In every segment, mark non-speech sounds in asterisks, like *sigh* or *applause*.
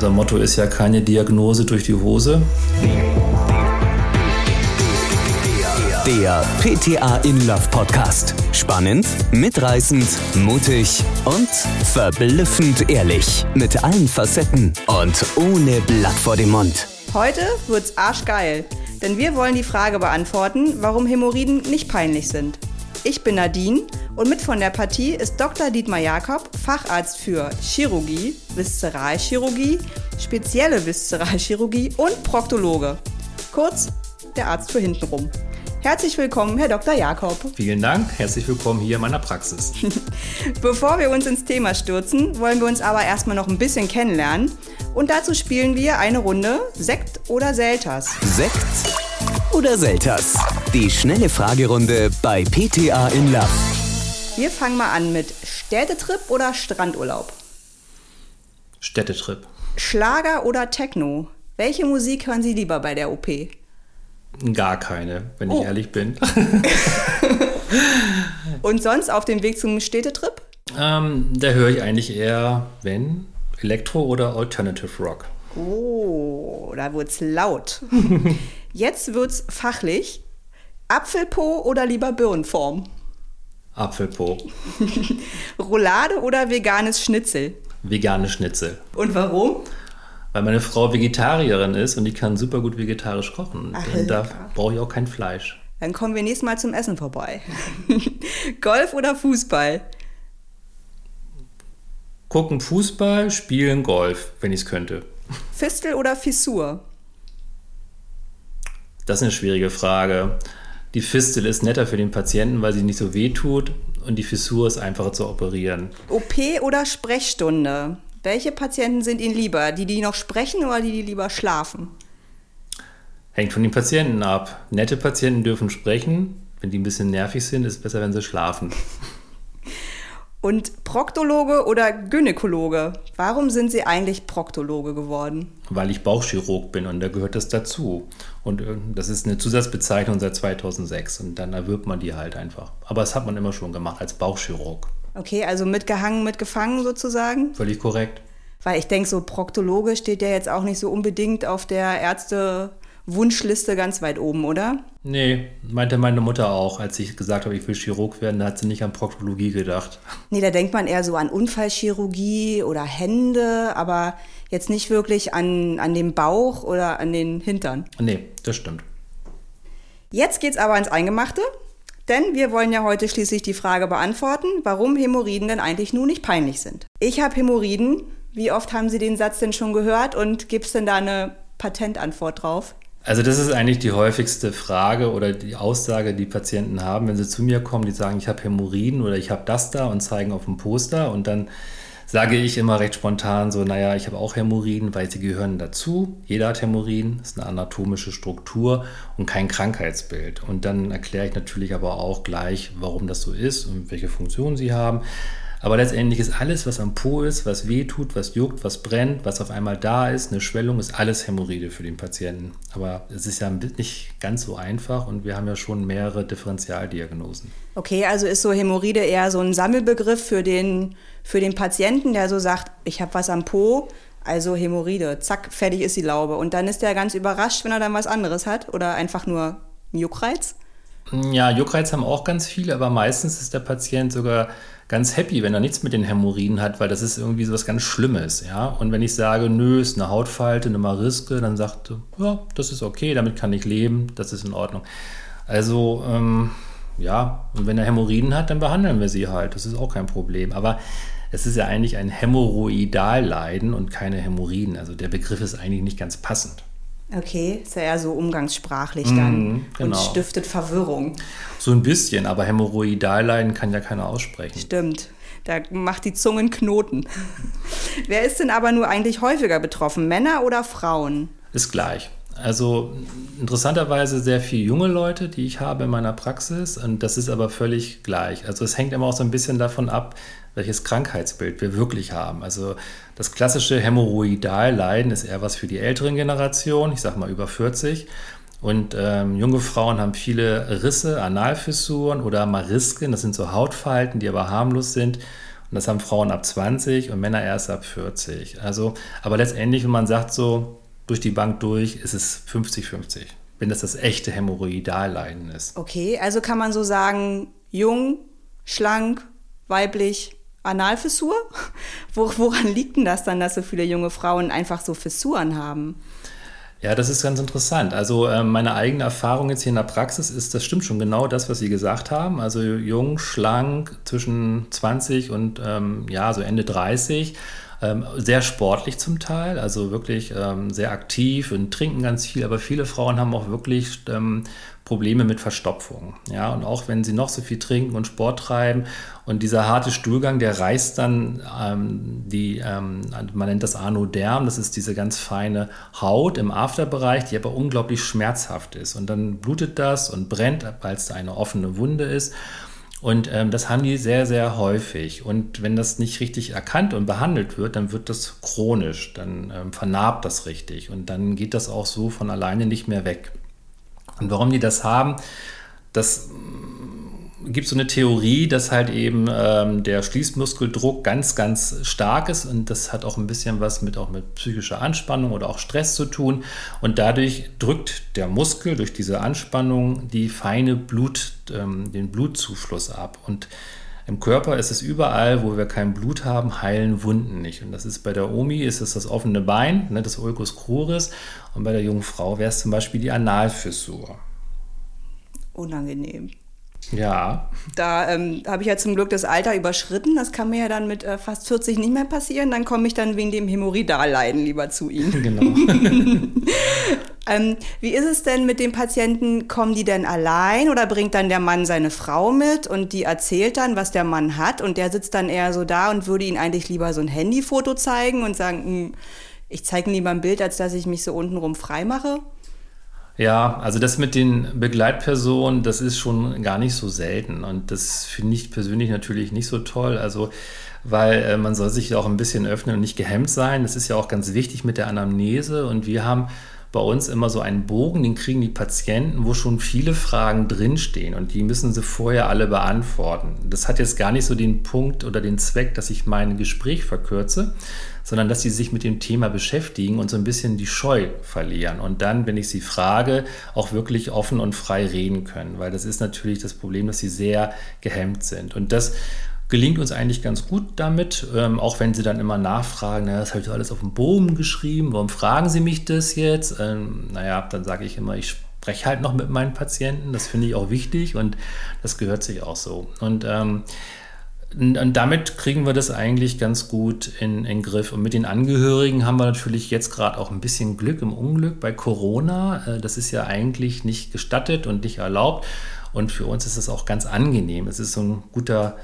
Unser Motto ist ja keine Diagnose durch die Hose. Der PTA in Love Podcast. Spannend, mitreißend, mutig und verblüffend ehrlich. Mit allen Facetten und ohne Blatt vor dem Mund. Heute wird's arschgeil, denn wir wollen die Frage beantworten, warum Hämorrhoiden nicht peinlich sind. Ich bin Nadine und mit von der Partie ist Dr. Dietmar Jakob, Facharzt für Chirurgie, Viszeralchirurgie, spezielle Viszeralchirurgie und Proktologe. Kurz, der Arzt für hintenrum. Herzlich willkommen, Herr Dr. Jakob. Vielen Dank, herzlich willkommen hier in meiner Praxis. *laughs* Bevor wir uns ins Thema stürzen, wollen wir uns aber erstmal noch ein bisschen kennenlernen. Und dazu spielen wir eine Runde Sekt oder Selters. Sekt oder Selters? Die schnelle Fragerunde bei PTA in Love. Wir fangen mal an mit Städtetrip oder Strandurlaub? Städtetrip. Schlager oder Techno? Welche Musik hören Sie lieber bei der OP? Gar keine, wenn Oh. ich ehrlich bin. *laughs* Und sonst auf dem Weg zum Städtetrip? ähm, da höre ich eigentlich eher, wenn, Elektro oder Alternative Rock. Oh, da wird's laut. *laughs* Jetzt wird's fachlich. Apfelpo oder lieber Birnenform? Apfelpo. *laughs* Roulade oder veganes Schnitzel? Vegane Schnitzel. Und warum? Weil meine Frau Vegetarierin ist und die kann super gut vegetarisch kochen. Ach, und da brauche ich auch kein Fleisch. Dann kommen wir nächstes Mal zum Essen vorbei. *laughs* Golf oder Fußball? Gucken Fußball, spielen Golf, wenn ich es könnte. Fistel oder Fissur? Das ist eine schwierige Frage. Die Fistel ist netter für den Patienten, weil sie nicht so weh tut und die Fissur ist einfacher zu operieren. OP oder Sprechstunde? Welche Patienten sind Ihnen lieber? Die, die noch sprechen oder die, die lieber schlafen? Hängt von den Patienten ab. Nette Patienten dürfen sprechen. Wenn die ein bisschen nervig sind, ist es besser, wenn sie schlafen. Und Proktologe oder Gynäkologe? Warum sind Sie eigentlich Proktologe geworden? Weil ich Bauchchirurg bin und da gehört das dazu. Und äh, das ist eine Zusatzbezeichnung seit 2006 und dann erwirbt man die halt einfach. Aber das hat man immer schon gemacht als Bauchchirurg. Okay, also mitgehangen, mitgefangen sozusagen? Völlig korrekt. Weil ich denke, so Proktologe steht ja jetzt auch nicht so unbedingt auf der Ärzte-Wunschliste ganz weit oben, oder? Nee, meinte meine Mutter auch. Als ich gesagt habe, ich will Chirurg werden, da hat sie nicht an Proktologie gedacht. Nee, da denkt man eher so an Unfallchirurgie oder Hände, aber jetzt nicht wirklich an, an den Bauch oder an den Hintern. Nee, das stimmt. Jetzt geht's aber ans Eingemachte, denn wir wollen ja heute schließlich die Frage beantworten, warum Hämorrhoiden denn eigentlich nun nicht peinlich sind. Ich habe Hämorrhoiden. Wie oft haben Sie den Satz denn schon gehört und gibt's denn da eine Patentantwort drauf? Also das ist eigentlich die häufigste Frage oder die Aussage, die Patienten haben, wenn sie zu mir kommen, die sagen, ich habe Hämorrhoiden oder ich habe das da und zeigen auf dem Poster und dann sage ich immer recht spontan so, naja, ich habe auch Hämorrhoiden, weil sie gehören dazu. Jeder hat Hämorrhoiden, ist eine anatomische Struktur und kein Krankheitsbild. Und dann erkläre ich natürlich aber auch gleich, warum das so ist und welche Funktionen sie haben. Aber letztendlich ist alles, was am Po ist, was weh tut, was juckt, was brennt, was auf einmal da ist, eine Schwellung, ist alles Hämorrhoide für den Patienten. Aber es ist ja nicht ganz so einfach und wir haben ja schon mehrere Differentialdiagnosen. Okay, also ist so Hämorrhoide eher so ein Sammelbegriff für den, für den Patienten, der so sagt, ich habe was am Po, also Hämorrhoide, zack, fertig ist die Laube. Und dann ist der ganz überrascht, wenn er dann was anderes hat oder einfach nur einen Juckreiz. Ja, Juckreiz haben auch ganz viele, aber meistens ist der Patient sogar ganz happy, wenn er nichts mit den Hämorrhoiden hat, weil das ist irgendwie so was ganz Schlimmes, ja. Und wenn ich sage, nö, ist eine Hautfalte, eine Mariske, dann sagt er, ja, das ist okay, damit kann ich leben, das ist in Ordnung. Also, ähm, ja, und wenn er Hämorrhoiden hat, dann behandeln wir sie halt, das ist auch kein Problem. Aber es ist ja eigentlich ein Hämorrhoidalleiden und keine Hämorrhoiden. Also der Begriff ist eigentlich nicht ganz passend. Okay, ist ja eher so umgangssprachlich dann Mhm, genau. und stiftet Verwirrung. So ein bisschen, aber Hämorrhoidalleiden kann ja keiner aussprechen. Stimmt. Da macht die Zunge einen Knoten. *laughs* Wer ist denn aber nur eigentlich häufiger betroffen, Männer oder Frauen? Ist gleich. Also interessanterweise sehr viele junge Leute, die ich habe in meiner Praxis und das ist aber völlig gleich. Also es hängt immer auch so ein bisschen davon ab, welches Krankheitsbild wir wirklich haben. Also das klassische Hämorrhoidalleiden ist eher was für die älteren Generationen, ich sage mal über 40. Und ähm, junge Frauen haben viele Risse, Analfissuren oder Marisken, das sind so Hautfalten, die aber harmlos sind. Und das haben Frauen ab 20 und Männer erst ab 40. Also, aber letztendlich, wenn man sagt, so durch die Bank durch, ist es 50-50, wenn das das echte Hämorrhoidalleiden ist. Okay, also kann man so sagen, jung, schlank, weiblich, Analfissur? *laughs* Woran liegt denn das dann, dass so viele junge Frauen einfach so Fissuren haben? Ja, das ist ganz interessant. Also äh, meine eigene Erfahrung jetzt hier in der Praxis ist, das stimmt schon genau das, was Sie gesagt haben. Also jung, schlank, zwischen 20 und ähm, ja, so Ende 30. Ähm, sehr sportlich zum Teil, also wirklich ähm, sehr aktiv und trinken ganz viel, aber viele Frauen haben auch wirklich ähm, Probleme mit Verstopfung. Ja, und auch wenn sie noch so viel trinken und Sport treiben und dieser harte Stuhlgang, der reißt dann ähm, die, ähm, man nennt das Anoderm, das ist diese ganz feine Haut im Afterbereich, die aber unglaublich schmerzhaft ist. Und dann blutet das und brennt, weil es eine offene Wunde ist. Und ähm, das haben die sehr, sehr häufig. Und wenn das nicht richtig erkannt und behandelt wird, dann wird das chronisch, dann ähm, vernarbt das richtig und dann geht das auch so von alleine nicht mehr weg. Und warum die das haben, das gibt so eine Theorie, dass halt eben ähm, der Schließmuskeldruck ganz, ganz stark ist und das hat auch ein bisschen was mit auch mit psychischer Anspannung oder auch Stress zu tun und dadurch drückt der Muskel durch diese Anspannung die feine Blut, ähm, den Blutzufluss ab und im Körper ist es überall, wo wir kein Blut haben, heilen Wunden nicht. Und das ist bei der Omi ist es das offene Bein, ne, das Ulcus cruris. Und bei der jungen Frau wäre es zum Beispiel die Analfissur. Unangenehm. Ja. Da ähm, habe ich ja zum Glück das Alter überschritten. Das kann mir ja dann mit äh, fast 40 nicht mehr passieren. Dann komme ich dann wegen dem Hämorrhoidalleiden lieber zu Ihnen. Genau. *laughs* ähm, wie ist es denn mit den Patienten? Kommen die denn allein oder bringt dann der Mann seine Frau mit und die erzählt dann, was der Mann hat und der sitzt dann eher so da und würde Ihnen eigentlich lieber so ein Handyfoto zeigen und sagen, hm, ich zeige lieber ein Bild, als dass ich mich so untenrum frei mache? Ja, also das mit den Begleitpersonen, das ist schon gar nicht so selten. Und das finde ich persönlich natürlich nicht so toll. Also, weil äh, man soll sich auch ein bisschen öffnen und nicht gehemmt sein. Das ist ja auch ganz wichtig mit der Anamnese. Und wir haben bei uns immer so einen Bogen, den kriegen die Patienten, wo schon viele Fragen drinstehen und die müssen sie vorher alle beantworten. Das hat jetzt gar nicht so den Punkt oder den Zweck, dass ich mein Gespräch verkürze, sondern dass sie sich mit dem Thema beschäftigen und so ein bisschen die Scheu verlieren und dann, wenn ich sie frage, auch wirklich offen und frei reden können, weil das ist natürlich das Problem, dass sie sehr gehemmt sind. Und das gelingt uns eigentlich ganz gut damit, ähm, auch wenn sie dann immer nachfragen, naja, das habe ich alles auf dem Bogen geschrieben, warum fragen Sie mich das jetzt? Ähm, naja, dann sage ich immer, ich spreche halt noch mit meinen Patienten, das finde ich auch wichtig und das gehört sich auch so. Und ähm, und damit kriegen wir das eigentlich ganz gut in, in Griff. Und mit den Angehörigen haben wir natürlich jetzt gerade auch ein bisschen Glück im Unglück bei Corona. Äh, das ist ja eigentlich nicht gestattet und nicht erlaubt. Und für uns ist es auch ganz angenehm. Es ist so ein guter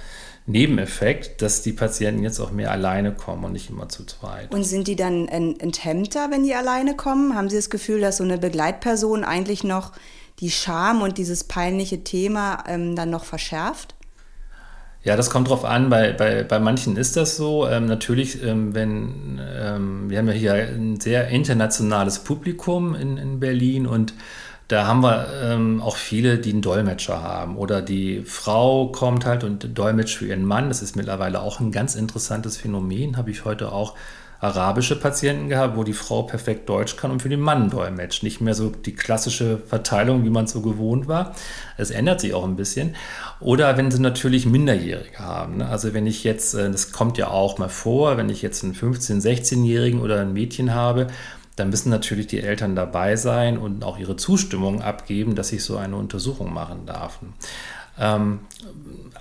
Nebeneffekt, dass die Patienten jetzt auch mehr alleine kommen und nicht immer zu zweit. Und sind die dann enthemmter, wenn die alleine kommen? Haben Sie das Gefühl, dass so eine Begleitperson eigentlich noch die Scham und dieses peinliche Thema ähm, dann noch verschärft? Ja, das kommt drauf an. Bei, bei, bei manchen ist das so. Ähm, natürlich, ähm, wenn ähm, wir haben ja hier ein sehr internationales Publikum in, in Berlin und da haben wir ähm, auch viele, die einen Dolmetscher haben. Oder die Frau kommt halt und dolmetscht für ihren Mann. Das ist mittlerweile auch ein ganz interessantes Phänomen. Habe ich heute auch arabische Patienten gehabt, wo die Frau perfekt Deutsch kann und für den Mann dolmetscht. Nicht mehr so die klassische Verteilung, wie man es so gewohnt war. Es ändert sich auch ein bisschen. Oder wenn sie natürlich Minderjährige haben. Ne? Also wenn ich jetzt, äh, das kommt ja auch mal vor, wenn ich jetzt einen 15-, 16-Jährigen oder ein Mädchen habe dann müssen natürlich die Eltern dabei sein und auch ihre Zustimmung abgeben, dass ich so eine Untersuchung machen darf. Ähm,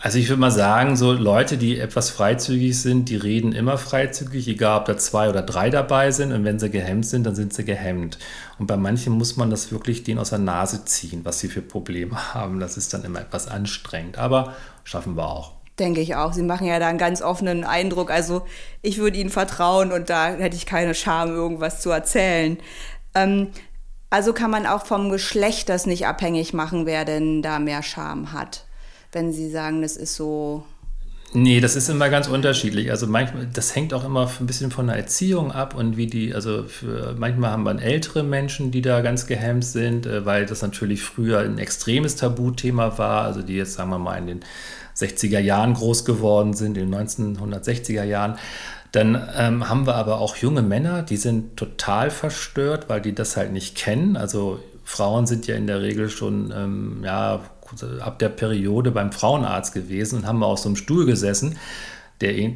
also ich würde mal sagen, so Leute, die etwas freizügig sind, die reden immer freizügig, egal ob da zwei oder drei dabei sind. Und wenn sie gehemmt sind, dann sind sie gehemmt. Und bei manchen muss man das wirklich denen aus der Nase ziehen, was sie für Probleme *laughs* haben. Das ist dann immer etwas anstrengend. Aber schaffen wir auch. Denke ich auch. Sie machen ja da einen ganz offenen Eindruck. Also ich würde Ihnen vertrauen und da hätte ich keine Scham, irgendwas zu erzählen. Ähm, also kann man auch vom Geschlecht das nicht abhängig machen, wer denn da mehr Scham hat. Wenn Sie sagen, das ist so Nee, das ist immer ganz unterschiedlich. Also manchmal, das hängt auch immer ein bisschen von der Erziehung ab und wie die, also für, manchmal haben wir ältere Menschen, die da ganz gehemmt sind, äh, weil das natürlich früher ein extremes Tabuthema war, also die jetzt, sagen wir mal, in den 60er Jahren groß geworden sind, in den 1960er Jahren. Dann ähm, haben wir aber auch junge Männer, die sind total verstört, weil die das halt nicht kennen. Also Frauen sind ja in der Regel schon ähm, ja, ab der Periode beim Frauenarzt gewesen und haben auf so einem Stuhl gesessen, der,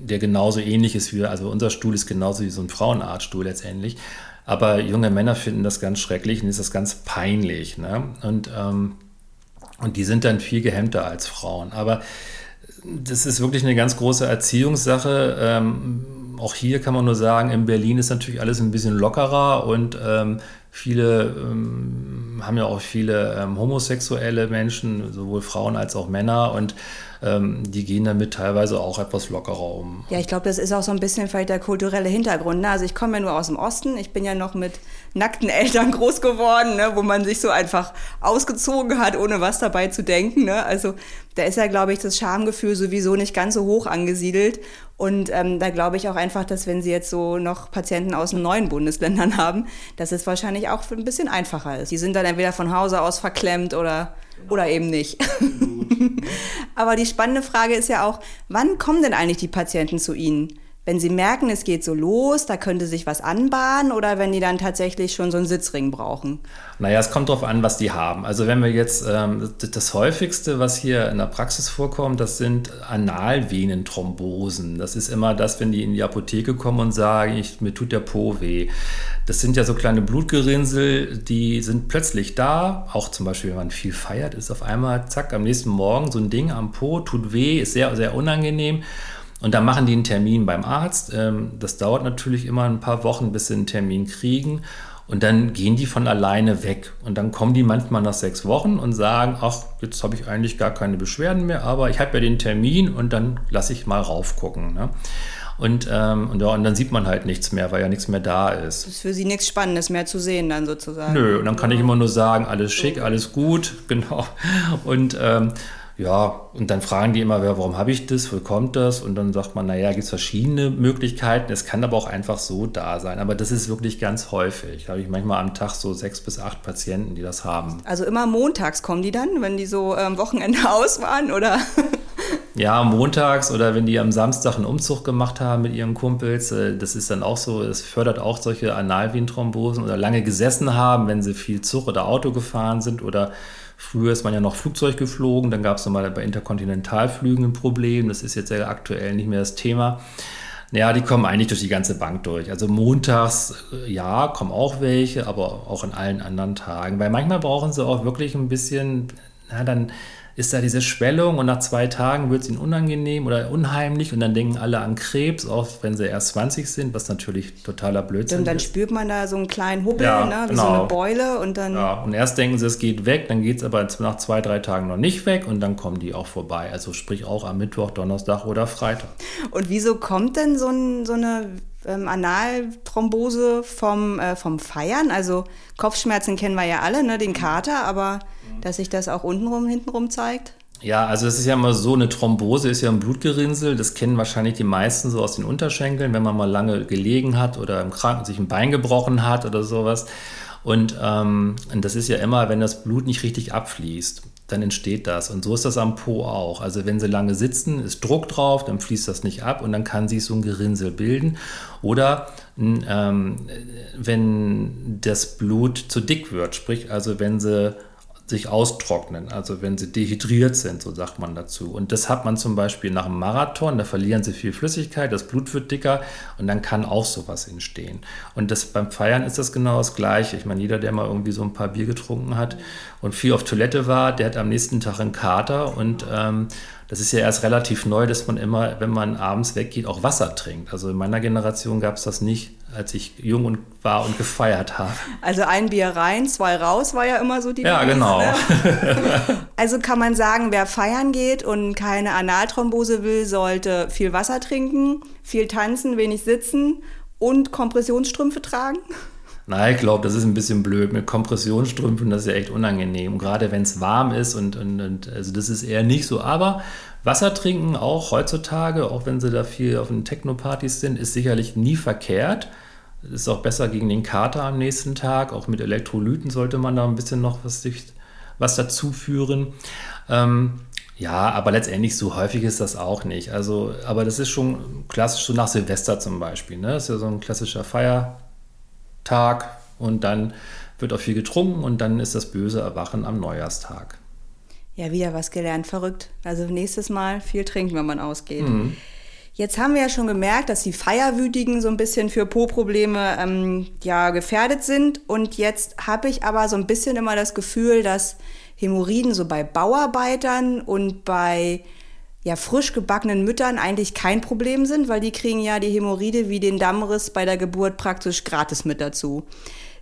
der genauso ähnlich ist wie, also unser Stuhl ist genauso wie so ein Frauenarztstuhl letztendlich. Aber junge Männer finden das ganz schrecklich und ist das ganz peinlich. Ne? Und, ähm, und die sind dann viel gehemmter als Frauen. Aber das ist wirklich eine ganz große Erziehungssache. Ähm, auch hier kann man nur sagen, in Berlin ist natürlich alles ein bisschen lockerer und ähm, viele ähm, haben ja auch viele ähm, homosexuelle Menschen, sowohl Frauen als auch Männer und ähm, die gehen damit teilweise auch etwas lockerer um. Ja, ich glaube, das ist auch so ein bisschen vielleicht der kulturelle Hintergrund. Ne? Also ich komme ja nur aus dem Osten, ich bin ja noch mit nackten Eltern groß geworden, ne? wo man sich so einfach ausgezogen hat, ohne was dabei zu denken. Ne? Also da ist ja, glaube ich, das Schamgefühl sowieso nicht ganz so hoch angesiedelt. Und ähm, da glaube ich auch einfach, dass wenn Sie jetzt so noch Patienten aus den neuen Bundesländern *laughs* haben, dass es wahrscheinlich auch ein bisschen einfacher ist. Die sind dann entweder von Hause aus verklemmt oder, oder eben nicht. *laughs* Aber die spannende Frage ist ja auch, wann kommen denn eigentlich die Patienten zu Ihnen? Wenn sie merken, es geht so los, da könnte sich was anbahnen oder wenn die dann tatsächlich schon so einen Sitzring brauchen? Naja, es kommt darauf an, was die haben. Also wenn wir jetzt, ähm, das häufigste, was hier in der Praxis vorkommt, das sind Analvenenthrombosen. Das ist immer das, wenn die in die Apotheke kommen und sagen, ich, mir tut der Po weh. Das sind ja so kleine Blutgerinnsel, die sind plötzlich da. Auch zum Beispiel, wenn man viel feiert, ist auf einmal, zack, am nächsten Morgen so ein Ding am Po, tut weh, ist sehr, sehr unangenehm. Und dann machen die einen Termin beim Arzt. Ähm, das dauert natürlich immer ein paar Wochen, bis sie einen Termin kriegen. Und dann gehen die von alleine weg. Und dann kommen die manchmal nach sechs Wochen und sagen, ach, jetzt habe ich eigentlich gar keine Beschwerden mehr, aber ich habe ja den Termin und dann lasse ich mal raufgucken. Ne? Und, ähm, und, ja, und dann sieht man halt nichts mehr, weil ja nichts mehr da ist. Das ist für sie nichts Spannendes mehr zu sehen dann sozusagen. Nö, und dann kann ich immer nur sagen, alles schick, alles gut, *laughs* genau. Und ähm, ja, und dann fragen die immer, warum habe ich das, wo kommt das? Und dann sagt man, naja, gibt es verschiedene Möglichkeiten. Es kann aber auch einfach so da sein. Aber das ist wirklich ganz häufig. Da habe ich manchmal am Tag so sechs bis acht Patienten, die das haben. Also immer montags kommen die dann, wenn die so am ähm, Wochenende *laughs* aus waren, oder? Ja, montags oder wenn die am Samstag einen Umzug gemacht haben mit ihren Kumpels, äh, das ist dann auch so, das fördert auch solche Analvenenthrombosen oder lange gesessen haben, wenn sie viel Zug oder Auto gefahren sind oder Früher ist man ja noch Flugzeug geflogen, dann gab es nochmal bei Interkontinentalflügen ein Problem. Das ist jetzt ja aktuell nicht mehr das Thema. Ja, die kommen eigentlich durch die ganze Bank durch. Also montags, äh, ja, kommen auch welche, aber auch an allen anderen Tagen. Weil manchmal brauchen sie auch wirklich ein bisschen, na, dann ist da diese Schwellung und nach zwei Tagen wird es ihnen unangenehm oder unheimlich und dann denken alle an Krebs, auch wenn sie erst 20 sind, was natürlich totaler Blödsinn ist. Und dann ist. spürt man da so einen kleinen Hubbel, ja, ne? wie genau. so eine Beule und dann... Ja, und erst denken sie, es geht weg, dann geht es aber nach zwei, drei Tagen noch nicht weg und dann kommen die auch vorbei. Also sprich auch am Mittwoch, Donnerstag oder Freitag. Und wieso kommt denn so, ein, so eine ähm, Analthrombose vom, äh, vom Feiern? Also Kopfschmerzen kennen wir ja alle, ne? den Kater, aber dass sich das auch untenrum, hintenrum zeigt? Ja, also es ist ja immer so, eine Thrombose ist ja ein Blutgerinnsel. Das kennen wahrscheinlich die meisten so aus den Unterschenkeln, wenn man mal lange gelegen hat oder im Kranken sich ein Bein gebrochen hat oder sowas. Und, ähm, und das ist ja immer, wenn das Blut nicht richtig abfließt, dann entsteht das. Und so ist das am Po auch. Also wenn sie lange sitzen, ist Druck drauf, dann fließt das nicht ab und dann kann sich so ein Gerinnsel bilden. Oder ähm, wenn das Blut zu dick wird, sprich also wenn sie sich austrocknen, also wenn sie dehydriert sind, so sagt man dazu. Und das hat man zum Beispiel nach einem Marathon, da verlieren sie viel Flüssigkeit, das Blut wird dicker und dann kann auch sowas entstehen. Und das, beim Feiern ist das genau das Gleiche. Ich meine, jeder, der mal irgendwie so ein paar Bier getrunken hat und viel auf Toilette war, der hat am nächsten Tag einen Kater und ähm, das ist ja erst relativ neu, dass man immer, wenn man abends weggeht, auch Wasser trinkt. Also in meiner Generation gab es das nicht, als ich jung und war und gefeiert habe. Also ein Bier rein, zwei raus war ja immer so die Ja, Weise, genau. Ne? *laughs* also kann man sagen, wer feiern geht und keine Analthrombose will, sollte viel Wasser trinken, viel tanzen, wenig sitzen und Kompressionsstrümpfe tragen? Nein, ich glaube, das ist ein bisschen blöd. Mit Kompressionsstrümpfen, das ist ja echt unangenehm. Gerade wenn es warm ist und, und, und, also das ist eher nicht so. Aber Wasser trinken auch heutzutage, auch wenn sie da viel auf den Techno-Partys sind, ist sicherlich nie verkehrt. Ist auch besser gegen den Kater am nächsten Tag. Auch mit Elektrolyten sollte man da ein bisschen noch was, was dazu führen. Ähm, ja, aber letztendlich so häufig ist das auch nicht. Also, aber das ist schon klassisch so nach Silvester zum Beispiel. Ne? Das ist ja so ein klassischer Feiertag und dann wird auch viel getrunken und dann ist das böse Erwachen am Neujahrstag. Ja, wieder was gelernt, verrückt. Also nächstes Mal viel trinken, wenn man ausgeht. Mhm. Jetzt haben wir ja schon gemerkt, dass die Feierwütigen so ein bisschen für Po-Probleme ähm, ja, gefährdet sind. Und jetzt habe ich aber so ein bisschen immer das Gefühl, dass Hämorrhoiden so bei Bauarbeitern und bei ja, frisch gebackenen Müttern eigentlich kein Problem sind, weil die kriegen ja die Hämorrhoide wie den Dammriss bei der Geburt praktisch gratis mit dazu.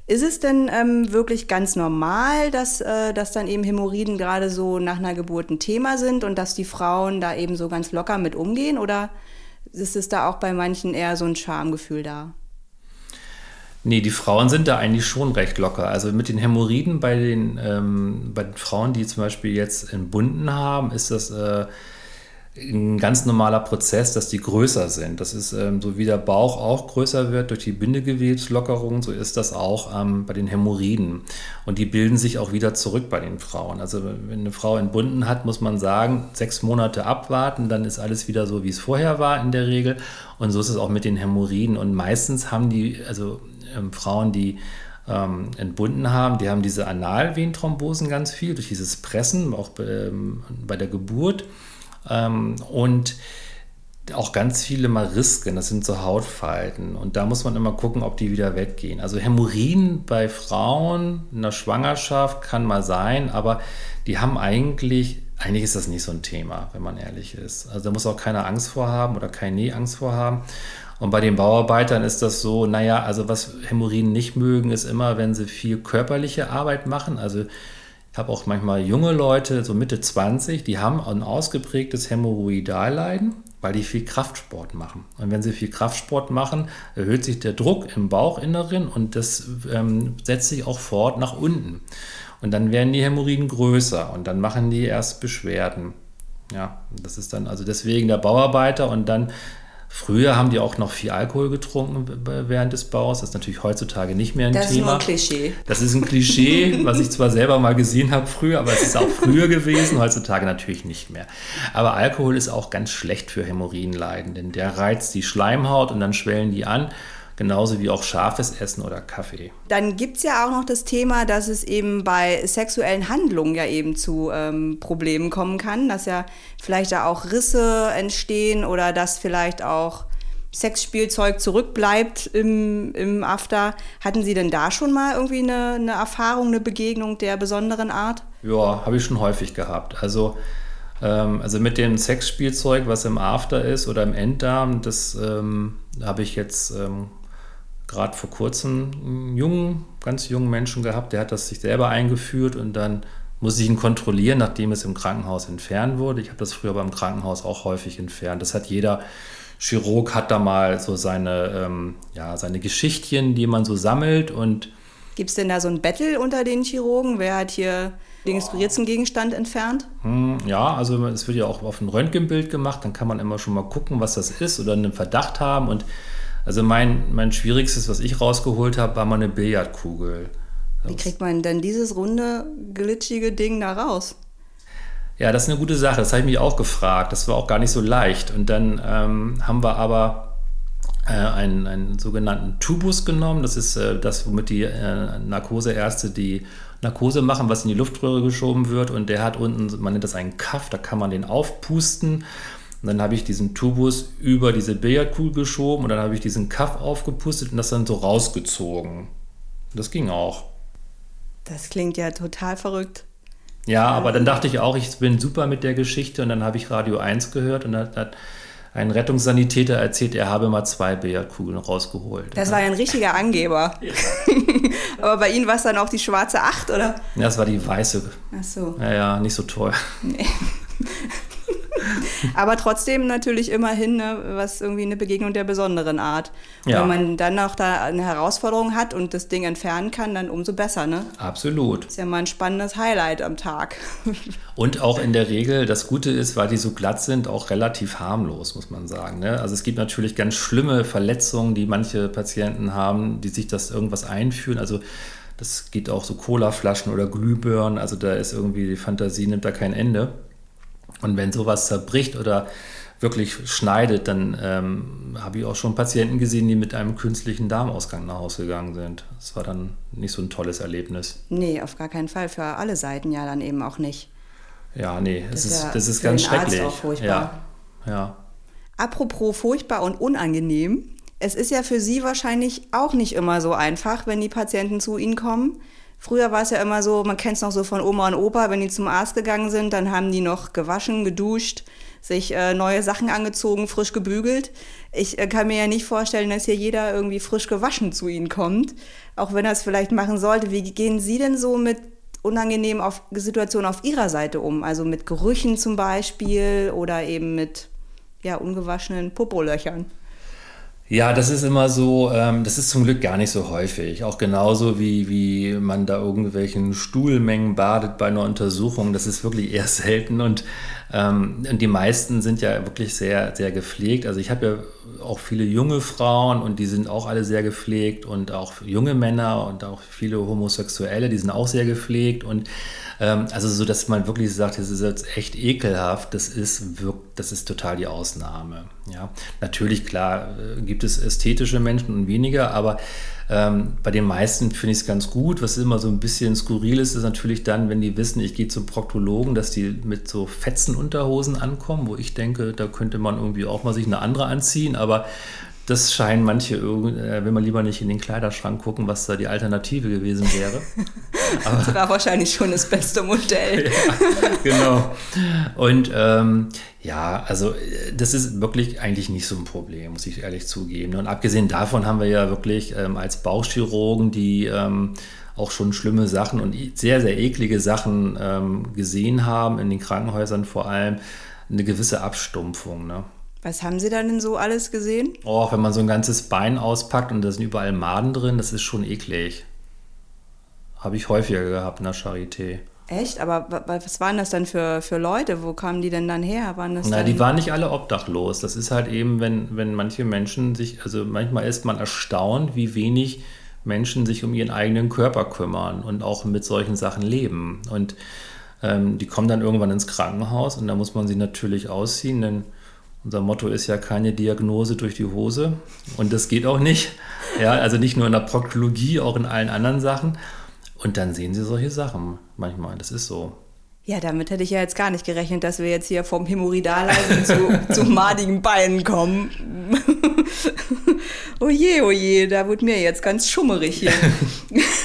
Ist es denn ähm, wirklich ganz normal, dass, äh, dass dann eben Hämorrhoiden gerade so nach einer Geburt ein Thema sind und dass die Frauen da eben so ganz locker mit umgehen? Oder ist es da auch bei manchen eher so ein Schamgefühl da? Nee, die Frauen sind da eigentlich schon recht locker. Also mit den Hämorrhoiden bei den, ähm, bei den Frauen, die zum Beispiel jetzt entbunden haben, ist das äh, ein ganz normaler Prozess, dass die größer sind. Das ist ähm, so wie der Bauch auch größer wird durch die Bindegewebslockerung, so ist das auch ähm, bei den Hämorrhoiden. Und die bilden sich auch wieder zurück bei den Frauen. Also wenn eine Frau entbunden hat, muss man sagen, sechs Monate abwarten, dann ist alles wieder so, wie es vorher war in der Regel. Und so ist es auch mit den Hämorrhoiden. Und meistens haben die, also ähm, Frauen, die ähm, entbunden haben, die haben diese Analvenenthrombosen ganz viel durch dieses Pressen, auch ähm, bei der Geburt. Ähm, und auch ganz viele Marisken, das sind so Hautfalten. Und da muss man immer gucken, ob die wieder weggehen. Also Hämorrhoiden bei Frauen in der Schwangerschaft kann mal sein, aber die haben eigentlich, eigentlich ist das nicht so ein Thema, wenn man ehrlich ist. Also da muss auch keiner Angst vorhaben oder keine Angst vorhaben. Und bei den Bauarbeitern ist das so, naja, also was Hämorrhoiden nicht mögen, ist immer, wenn sie viel körperliche Arbeit machen. Also ich habe auch manchmal junge Leute, so Mitte 20, die haben ein ausgeprägtes Hämorrhoidalleiden, weil die viel Kraftsport machen. Und wenn sie viel Kraftsport machen, erhöht sich der Druck im Bauchinneren und das ähm, setzt sich auch fort nach unten. Und dann werden die Hämorrhoiden größer und dann machen die erst Beschwerden. Ja, das ist dann also deswegen der Bauarbeiter und dann Früher haben die auch noch viel Alkohol getrunken während des Baus. Das ist natürlich heutzutage nicht mehr ein das Thema. Das ist nur ein Klischee. Das ist ein Klischee, *laughs* was ich zwar selber mal gesehen habe früher, aber es ist auch früher gewesen, heutzutage natürlich nicht mehr. Aber Alkohol ist auch ganz schlecht für Hämorrhoidenleiden, denn der reizt die Schleimhaut und dann schwellen die an genauso wie auch scharfes Essen oder Kaffee. Dann gibt es ja auch noch das Thema, dass es eben bei sexuellen Handlungen ja eben zu ähm, Problemen kommen kann, dass ja vielleicht da auch Risse entstehen oder dass vielleicht auch Sexspielzeug zurückbleibt im, im After. Hatten Sie denn da schon mal irgendwie eine, eine Erfahrung, eine Begegnung der besonderen Art? Ja, habe ich schon häufig gehabt. Also ähm, also mit dem Sexspielzeug, was im After ist oder im Enddarm, das ähm, habe ich jetzt ähm, gerade vor kurzem einen jungen, ganz jungen Menschen gehabt, der hat das sich selber eingeführt und dann muss ich ihn kontrollieren, nachdem es im Krankenhaus entfernt wurde. Ich habe das früher beim Krankenhaus auch häufig entfernt. Das hat jeder Chirurg hat da mal so seine, ähm, ja, seine Geschichtchen, die man so sammelt und Gibt es denn da so ein Battle unter den Chirurgen? Wer hat hier den inspirierten Gegenstand entfernt? Hm, ja, also es wird ja auch auf ein Röntgenbild gemacht, dann kann man immer schon mal gucken, was das ist oder einen Verdacht haben und also mein, mein schwierigstes, was ich rausgeholt habe, war mal eine Billardkugel. Wie kriegt man denn dieses runde, glitschige Ding da raus? Ja, das ist eine gute Sache. Das habe ich mich auch gefragt. Das war auch gar nicht so leicht. Und dann ähm, haben wir aber äh, einen, einen, sogenannten Tubus genommen. Das ist äh, das, womit die äh, Narkoseärzte die Narkose machen, was in die Luftröhre geschoben wird. Und der hat unten, man nennt das einen Kaff, da kann man den aufpusten. Und dann habe ich diesen Tubus über diese Billardkugel geschoben und dann habe ich diesen Kaff aufgepustet und das dann so rausgezogen. Das ging auch. Das klingt ja total verrückt. Ja, aber dann dachte ich auch, ich bin super mit der Geschichte und dann habe ich Radio 1 gehört und dann hat ein Rettungssanitäter erzählt, er habe mal zwei Billardkugeln rausgeholt. Das war ja ein richtiger Angeber. Ja. *laughs* aber bei Ihnen war es dann auch die schwarze Acht, oder? Ja, das war die weiße. Ach so. Ja, ja, nicht so toll. Nee. *laughs* Aber trotzdem natürlich immerhin ne, was irgendwie eine Begegnung der besonderen Art. Ja. Wenn man dann auch da eine Herausforderung hat und das Ding entfernen kann, dann umso besser, ne? Absolut. Ist ja mal ein spannendes Highlight am Tag. *laughs* Und auch in der Regel, das Gute ist, weil die so glatt sind, auch relativ harmlos, muss man sagen. Ne? Also es gibt natürlich ganz schlimme Verletzungen, die manche Patienten haben, die sich das irgendwas einführen. Also das geht auch so Colaflaschen oder Glühbirnen. Also da ist irgendwie die Fantasie nimmt da kein Ende. Und wenn sowas zerbricht oder wirklich schneidet, dann ähm, habe ich auch schon Patienten gesehen, die mit einem künstlichen Darmausgang nach Hause gegangen sind. Das war dann nicht so ein tolles Erlebnis. Nee, auf gar keinen Fall. Für alle Seiten ja dann eben auch nicht. Ja, nee, das, ist ja das ist ganz den Arzt schrecklich. auch furchtbar. Ja, ja. Apropos furchtbar und unangenehm. Es ist ja für Sie wahrscheinlich auch nicht immer so einfach, wenn die Patienten zu Ihnen kommen. Früher war es ja immer so, man kennt es noch so von Oma und Opa, wenn die zum Arzt gegangen sind, dann haben die noch gewaschen, geduscht, sich äh, neue Sachen angezogen, frisch gebügelt. Ich äh, kann mir ja nicht vorstellen, dass hier jeder irgendwie frisch gewaschen zu Ihnen kommt, auch wenn er es vielleicht machen sollte. Wie gehen Sie denn so mit unangenehmen auf, Situationen auf Ihrer Seite um? Also mit Gerüchen zum Beispiel oder eben mit ja, ungewaschenen Popolöchern? Ja, das ist immer so, ähm, das ist zum Glück gar nicht so häufig. Auch genauso wie, wie man da irgendwelchen Stuhlmengen badet bei einer Untersuchung. Das ist wirklich eher *laughs* selten und, ähm, und die meisten sind ja wirklich sehr, sehr gepflegt. Also ich habe ja auch viele junge Frauen und die sind auch alle sehr gepflegt und auch junge Männer und auch viele Homosexuelle, die sind auch sehr gepflegt und also so, dass man wirklich sagt, das ist jetzt echt ekelhaft, das ist, wirkt, das ist total die Ausnahme. Ja, natürlich, klar, äh, gibt es ästhetische Menschen und weniger, aber ähm, bei den meisten finde ich es ganz gut. Was immer so ein bisschen skurril ist, ist natürlich dann, wenn die wissen, ich gehe zum Proktologen, dass die mit so Fetzenunterhosen ankommen, wo ich denke, da könnte man irgendwie auch mal sich eine andere anziehen, aber das scheinen manche, äh, will man lieber nicht in den Kleiderschrank gucken, was da die Alternative gewesen wäre. *laughs* Aber, das war wahrscheinlich schon das beste Modell. *laughs* ja, genau. Und ähm, ja, also das ist wirklich eigentlich nicht so ein Problem, muss ich ehrlich zugeben. Und abgesehen davon haben wir ja wirklich ähm, als Bauchchirurgen, die ähm, auch schon schlimme Sachen und sehr, sehr eklige Sachen ähm, gesehen haben, in den Krankenhäusern vor allem, eine gewisse Abstumpfung. Ne? Was haben Sie dann denn so alles gesehen? Oh, wenn man so ein ganzes Bein auspackt und da sind überall Maden drin, das ist schon eklig. Habe ich häufiger gehabt in der Charité. Echt? Aber was waren das dann für, für Leute? Wo kamen die denn dann her? Waren das Na, die waren nicht alle obdachlos. Das ist halt eben, wenn, wenn manche Menschen sich, also manchmal ist man erstaunt, wie wenig Menschen sich um ihren eigenen Körper kümmern und auch mit solchen Sachen leben. Und ähm, die kommen dann irgendwann ins Krankenhaus und da muss man sie natürlich ausziehen, denn unser Motto ist ja keine Diagnose durch die Hose und das geht auch nicht. Ja, also nicht nur in der Proktologie, auch in allen anderen Sachen. Und dann sehen Sie solche Sachen manchmal. Das ist so. Ja, damit hätte ich ja jetzt gar nicht gerechnet, dass wir jetzt hier vom Hämorrhoidaleisen zu, *laughs* zu madigen Beinen kommen. *laughs* oje, oje, da wird mir jetzt ganz schummerig hier. *laughs*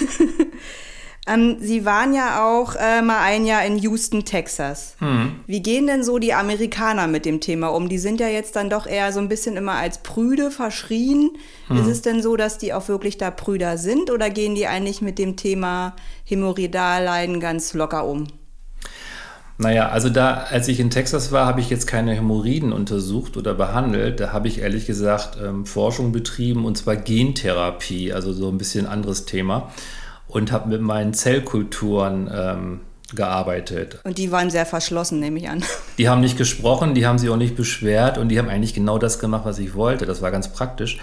Ähm, Sie waren ja auch äh, mal ein Jahr in Houston, Texas. Hm. Wie gehen denn so die Amerikaner mit dem Thema um? Die sind ja jetzt dann doch eher so ein bisschen immer als Prüde verschrien. Hm. Ist es denn so, dass die auch wirklich da Brüder sind oder gehen die eigentlich mit dem Thema Hämorrhoidalleiden ganz locker um? Naja, also da, als ich in Texas war, habe ich jetzt keine Hämorrhoiden untersucht oder behandelt. Da habe ich ehrlich gesagt ähm, Forschung betrieben und zwar Gentherapie, also so ein bisschen anderes Thema und habe mit meinen Zellkulturen ähm, gearbeitet. Und die waren sehr verschlossen, nehme ich an. Die haben nicht gesprochen, die haben sich auch nicht beschwert und die haben eigentlich genau das gemacht, was ich wollte. Das war ganz praktisch.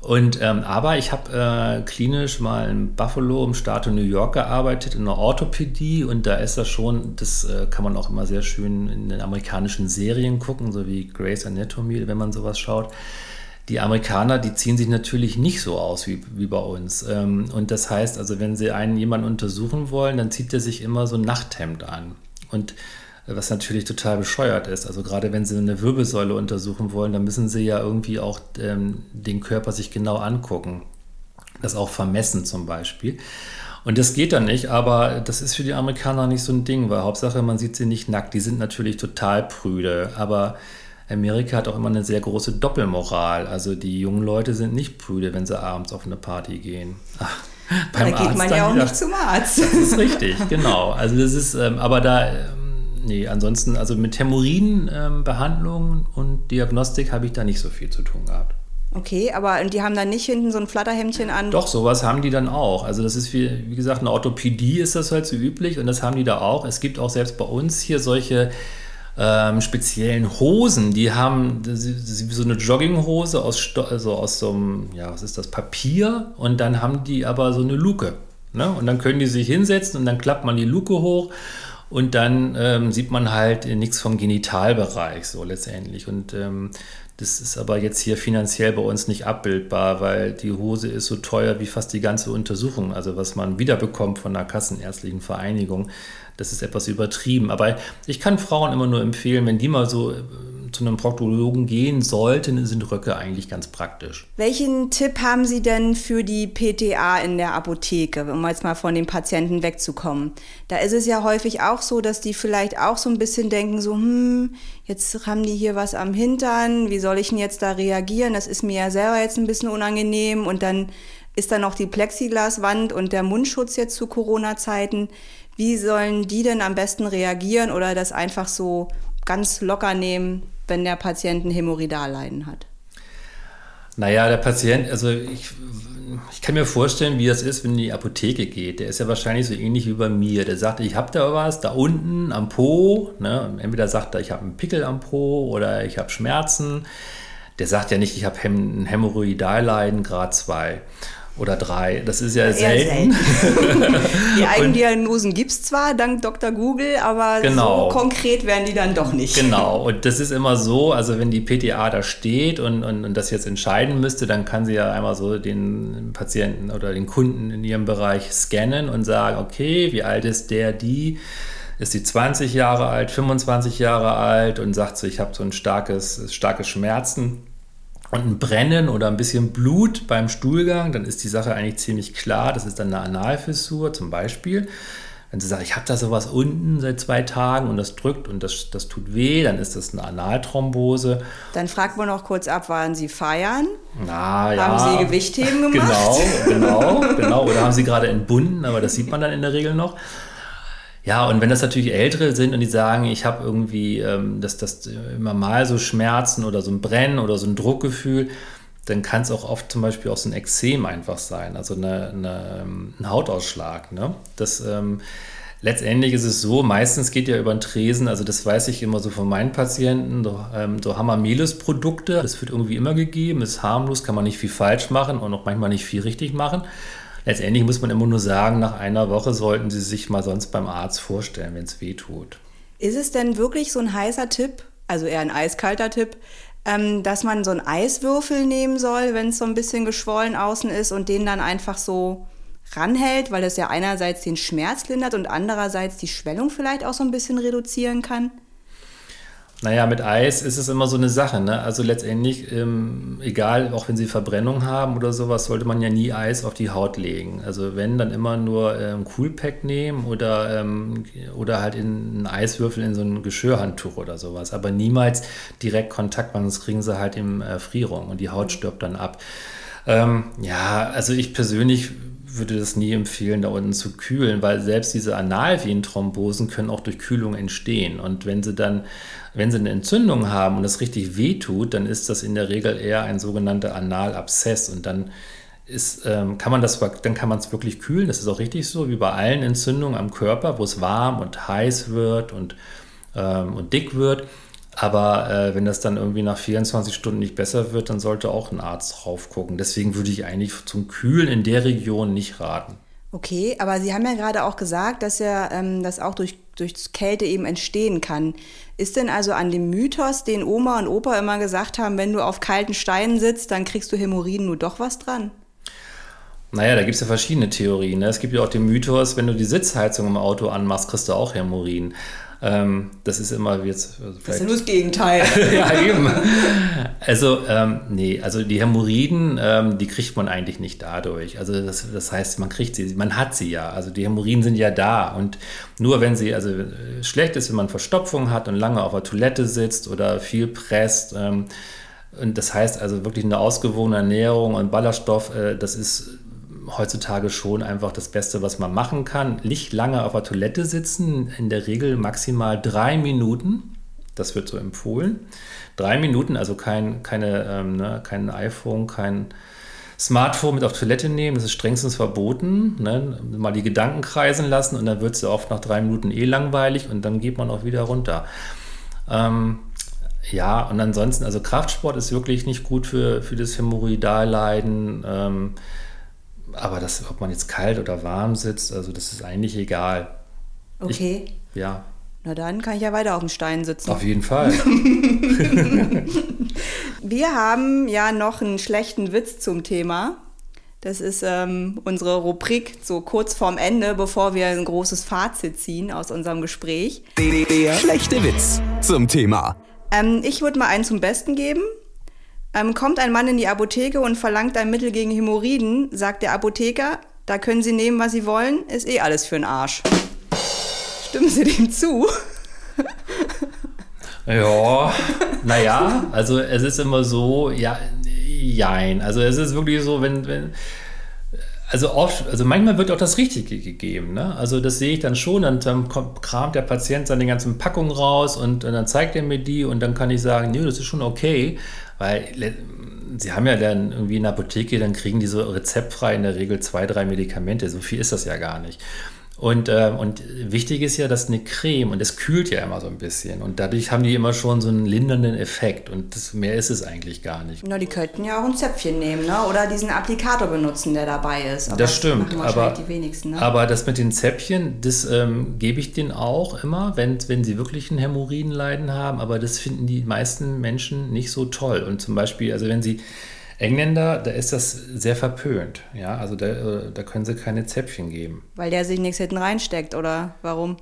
Und ähm, aber ich habe äh, klinisch mal in Buffalo im Staat New York gearbeitet in der Orthopädie und da ist das schon, das äh, kann man auch immer sehr schön in den amerikanischen Serien gucken, so wie Grey's Anatomy, wenn man sowas schaut die Amerikaner, die ziehen sich natürlich nicht so aus wie, wie bei uns. Ähm, und das heißt, also wenn sie einen jemanden untersuchen wollen, dann zieht er sich immer so ein Nachthemd an. Und äh, was natürlich total bescheuert ist. Also gerade wenn sie eine Wirbelsäule untersuchen wollen, dann müssen sie ja irgendwie auch ähm, den Körper sich genau angucken. Das auch vermessen zum Beispiel. Und das geht dann nicht, aber das ist für die Amerikaner nicht so ein Ding, weil Hauptsache man sieht sie nicht nackt. Die sind natürlich total prüde, aber Amerika hat auch immer eine sehr große Doppelmoral. Also die jungen Leute sind nicht prüde, wenn sie abends auf eine Party gehen. *laughs* Ach, da geht Arzt man ja auch nicht zum Arzt. Das ist richtig, *laughs* genau. Also das ist, ähm, aber da, ähm, nee, ansonsten, also mit Hämorrhoidenbehandlung ähm, und Diagnostik habe ich da nicht so viel zu tun gehabt. Okay, aber die haben dann nicht hinten so ein Flatterhemdchen an? Doch, sowas haben die dann auch. Also das ist wie, wie gesagt, eine Orthopädie ist das halt so üblich und das haben die da auch. Es gibt auch selbst bei uns hier solche ähm, speziellen Hosen, die haben so eine Jogginghose aus, also aus so einem, ja, was ist das, Papier und dann haben die aber so eine Luke. Ne? Und dann können die sich hinsetzen und dann klappt man die Luke hoch und dann ähm, sieht man halt nichts vom Genitalbereich so letztendlich. Und ähm, das ist aber jetzt hier finanziell bei uns nicht abbildbar, weil die Hose ist so teuer wie fast die ganze Untersuchung, also was man wiederbekommt von der Kassenärztlichen Vereinigung das ist etwas übertrieben. Aber ich kann Frauen immer nur empfehlen, wenn die mal so äh, zu einem Proktologen gehen sollten, sind Röcke eigentlich ganz praktisch. Welchen Tipp haben Sie denn für die PTA in der Apotheke, um jetzt mal von den Patienten wegzukommen? Da ist es ja häufig auch so, dass die vielleicht auch so ein bisschen denken, so, hm, jetzt haben die hier was am Hintern, wie soll ich denn jetzt da reagieren? Das ist mir ja selber jetzt ein bisschen unangenehm und dann ist da noch die Plexiglaswand und der Mundschutz jetzt zu Corona-Zeiten. Wie sollen die denn am besten reagieren oder das einfach so ganz locker nehmen, wenn der Patient ein Hämorrhoidalleiden hat? Naja, der Patient, also ich, ich kann mir vorstellen, wie das ist, wenn in die Apotheke geht. Der ist ja wahrscheinlich so ähnlich wie bei mir. Der sagt, ich habe da was, da unten am Po. Ne? Entweder sagt er, ich habe einen Pickel am Po oder ich habe Schmerzen. Der sagt ja nicht, ich habe ein Hämorrhoidalleiden Grad 2 oder drei. Das ist ja Eher selten. selten. *laughs* die Eigendiagnosen gibt es zwar dank Dr. Google, aber genau. so konkret werden die dann doch nicht. Genau, *laughs* und das ist immer so, also wenn die PTA da steht und, und, und das jetzt entscheiden müsste, dann kann sie ja einmal so den Patienten oder den Kunden in ihrem Bereich scannen und sagen, okay, wie alt ist der, die? ist sie 20 Jahre alt, 25 Jahre alt und sagt so, ich habe so ein starkes, starke Schmerzen und ein Brennen oder ein bisschen Blut beim Stuhlgang, dann ist die Sache eigentlich ziemlich klar. Das ist dann eine Analfissur zum Beispiel. Wenn sie sagt, ich habe da sowas unten seit zwei Tagen und das drückt und das, das tut weh, dann ist das eine Analthrombose. Dann fragt man noch kurz ab, waren Sie feiern? Na, ja. Haben Sie Gewichtheben *laughs* gemacht? Genau, genau, genau. Oder haben Sie gerade entbunden, aber das sieht man dann in der Regel noch. Ja, und wenn das natürlich Ältere sind und die sagen, ich habe irgendwie ähm, das, das immer mal so Schmerzen oder so ein Brennen oder so ein Druckgefühl, dann kann es auch oft zum Beispiel auch so ein Exzem einfach sein, also eine, eine, ein Hautausschlag. Ne? Das, ähm, letztendlich ist es so, meistens geht ja über den Tresen, also das weiß ich immer so von meinen Patienten, so, ähm, so Hamamelis-Produkte, das wird irgendwie immer gegeben, ist harmlos, kann man nicht viel falsch machen und auch manchmal nicht viel richtig machen letztendlich muss man immer nur sagen, nach einer Woche sollten Sie sich mal sonst beim Arzt vorstellen, wenn es weh tut. Ist es denn wirklich so ein heißer Tipp, also eher ein eiskalter Tipp, ähm, dass man so einen Eiswürfel nehmen soll, wenn es so ein bisschen geschwollen außen ist und den dann einfach so ranhält, weil das ja einerseits den Schmerz lindert und andererseits die Schwellung vielleicht auch so ein bisschen reduzieren kann? Naja, mit Eis ist es immer so eine Sache. Ne? Also letztendlich, ähm, egal, auch wenn Sie Verbrennung haben oder sowas, sollte man ja nie Eis auf die Haut legen. Also wenn, dann immer nur ähm, Coolpack nehmen oder, ähm, oder halt in einen Eiswürfel in so ein Geschirrhandtuch oder sowas. Aber niemals direkt Kontakt machen, sonst kriegen Sie halt im Erfrierung und die Haut stirbt dann ab. Ähm, ja, also ich persönlich würde das nie empfehlen, da unten zu kühlen, weil selbst diese Analvenenthrombosen können auch durch Kühlung entstehen. Und wenn sie dann, wenn sie eine Entzündung haben und es richtig wehtut, dann ist das in der Regel eher ein sogenannter Analabszess. Und dann ist, ähm, kann man das, dann kann man es wirklich kühlen. Das ist auch richtig so, wie bei allen Entzündungen am Körper, wo es warm und heiß wird und, ähm, und dick wird aber äh, wenn das dann irgendwie nach 24 Stunden nicht besser wird, dann sollte auch ein Arzt drauf gucken. Deswegen würde ich eigentlich zum Kühlen in der Region nicht raten. Okay, aber Sie haben ja gerade auch gesagt, dass ja ähm, das auch durch, durch Kälte eben entstehen kann. Ist denn also an dem Mythos, den Oma und Opa immer gesagt haben, wenn du auf kalten Steinen sitzt, dann kriegst du Hämorrhoiden nur doch was dran? Naja, da gibt es ja verschiedene Theorien. Ne? Es gibt ja auch den Mythos, wenn du die Sitzheizung im Auto anmachst, kriegst du auch Hämorrhoiden. Ähm, das ist immer jetzt. Also das ist ja nur das Gegenteil. *laughs* ja, eben. Also, ähm, nee, also die Hämorrhoiden, ähm, die kriegt man eigentlich nicht dadurch. Also, das, das heißt, man kriegt sie, man hat sie ja. Also, die Hämorrhoiden sind ja da. Und nur wenn sie, also schlecht ist, wenn man Verstopfung hat und lange auf der Toilette sitzt oder viel presst, ähm, und das heißt also wirklich eine ausgewogene Ernährung und Ballaststoff, äh, das ist heutzutage schon einfach das Beste, was man machen kann. Nicht lange auf der Toilette sitzen, in der Regel maximal drei Minuten. Das wird so empfohlen. Drei Minuten, also kein, keine, ähm, ne, kein iPhone, kein Smartphone mit auf Toilette nehmen, das ist strengstens verboten. Ne? Mal die Gedanken kreisen lassen und dann wird es ja oft nach drei Minuten eh langweilig und dann geht man auch wieder runter. Ähm, ja, und ansonsten, also Kraftsport ist wirklich nicht gut für, für das Hämorrhoidalleiden. Ähm, aber das, ob man jetzt kalt oder warm sitzt, also das ist eigentlich egal. Okay. Ich, ja. Na dann kann ich ja weiter auf dem Stein sitzen. Auf jeden Fall. *laughs* Wir haben ja noch einen schlechten Witz zum Thema. Das ist ähm, unsere Rubrik so kurz vorm Ende, bevor wir ein großes Fazit ziehen aus unserem Gespräch. Der schlechte Witz zum Thema. Ähm, ich würde mal einen zum Besten geben. Ähm, kommt ein Mann in die Apotheke und verlangt ein Mittel gegen Hämorrhoiden, sagt der Apotheker, da können Sie nehmen, was Sie wollen, ist eh alles für den Arsch. Stimmen Sie dem zu? ja, naja, also es ist immer so, ja, jein. Also es ist wirklich so, wenn, wenn also oft, also manchmal wird auch das Richtige gegeben. Ne? Also das sehe ich dann schon, dann, dann kommt, kramt der Patient seine ganzen Packungen raus und, und, dann zeigt er mir die und dann kann ich sagen, nee, das ist schon okay, weil sie haben ja dann irgendwie in der Apotheke, dann kriegen die so rezeptfrei in der Regel zwei, drei Medikamente. So viel ist das ja gar nicht. Und, äh, und wichtig ist ja, dass eine Creme, und das kühlt ja immer so ein bisschen. Und dadurch haben die immer schon so einen lindernden Effekt. Und das, mehr ist es eigentlich gar nicht. Na, die könnten ja auch ein Zäpfchen nehmen, ne? Oder diesen Applikator benutzen, der dabei ist. Aber das stimmt. Das aber, die wenigsten, ne? aber das mit den Zäpfchen, das ähm, gebe ich denen auch immer, wenn, wenn sie wirklich ein Hämorrhoidenleiden haben. Aber das finden die meisten Menschen nicht so toll. Und zum Beispiel, also wenn sie Engländer, da ist das sehr verpönt. Ja, also da, äh, da können sie keine Zäpfchen geben. Weil der sich nichts hinten reinsteckt, oder warum?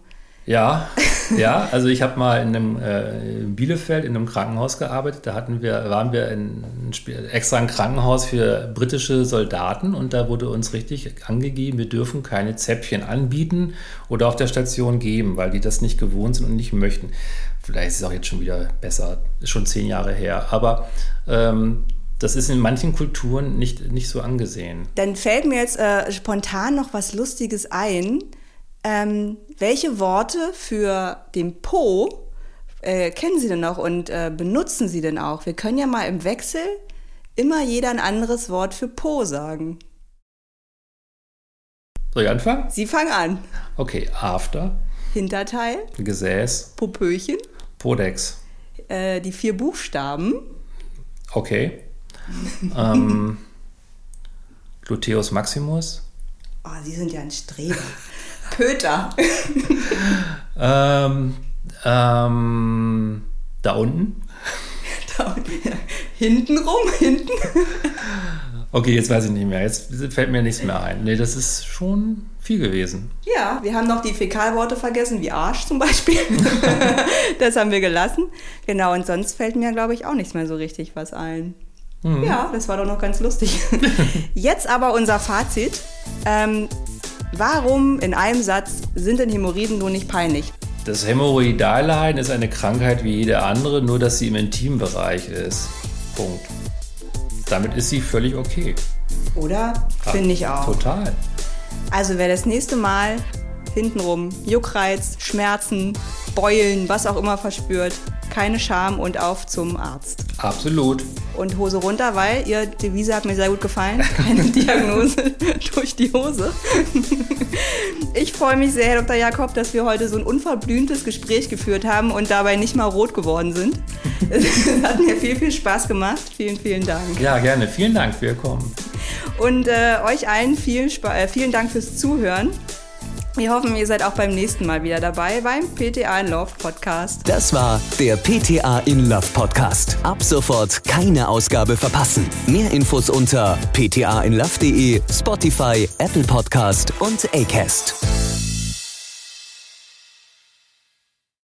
Ja, *laughs* ja, also ich habe mal in einem äh, in Bielefeld in einem Krankenhaus gearbeitet. Da hatten wir, waren wir in, in extra ein Krankenhaus für britische Soldaten und da wurde uns richtig angegeben, wir dürfen keine Zäpfchen anbieten oder auf der Station geben, weil die das nicht gewohnt sind und nicht möchten. Vielleicht ist es auch jetzt schon wieder besser, ist schon zehn Jahre her. Aber ähm, das ist in manchen Kulturen nicht, nicht so angesehen. Dann fällt mir jetzt äh, spontan noch was Lustiges ein. Ähm, welche Worte für den Po äh, kennen Sie denn noch und äh, benutzen Sie denn auch? Wir können ja mal im Wechsel immer jeder ein anderes Wort für Po sagen. Soll ich anfangen? Sie fangen an. Okay, After. Hinterteil. Gesäß. Popöchen. Podex. Äh, die vier Buchstaben. Okay ähm, Gluteus Maximus. Oh, Sie sind ja ein Streber. Pöter. ähm, ähm, da unten. Da unten. Hinten rum, hinten. Okay, jetzt weiß ich nicht mehr. Jetzt fällt mir nichts mehr ein. Nee, das ist schon viel gewesen. Ja, wir haben noch die Fäkalworte vergessen, wie Arsch zum Beispiel. *laughs* das haben wir gelassen. Genau, und sonst fällt mir, glaube ich, auch nichts mehr so richtig was ein. Mhm. Ja, das war doch noch ganz lustig. *laughs* Jetzt aber unser Fazit. Ähm, warum in einem Satz sind denn Hämorrhoiden nun nicht peinlich? Das Hämorrhoidalleiden ist eine Krankheit wie jede andere, nur dass sie im Intimbereich ist. Punkt. Damit ist sie völlig okay. Oder? Finde ich auch. Total. Also wer das nächste Mal hintenrum Juckreiz, Schmerzen, Beulen, was auch immer verspürt, keine Scham und auf zum Arzt. Absolut. Und Hose runter, weil ihr Devise hat mir sehr gut gefallen. *laughs* Keine Diagnose *laughs* durch die Hose. Ich freue mich sehr, Herr Dr. Jakob, dass wir heute so ein unverblümtes Gespräch geführt haben und dabei nicht mal rot geworden sind. Es hat mir viel, viel Spaß gemacht. Vielen, vielen Dank. Ja, gerne. Vielen Dank für Ihr Kommen. Und äh, euch allen vielen, äh, vielen Dank fürs Zuhören. Wir hoffen, ihr seid auch beim nächsten Mal wieder dabei beim PTA in Love Podcast. Das war der PTA in Love Podcast. Ab sofort keine Ausgabe verpassen. Mehr Infos unter ptainlove.de, Spotify, Apple Podcast und Acast.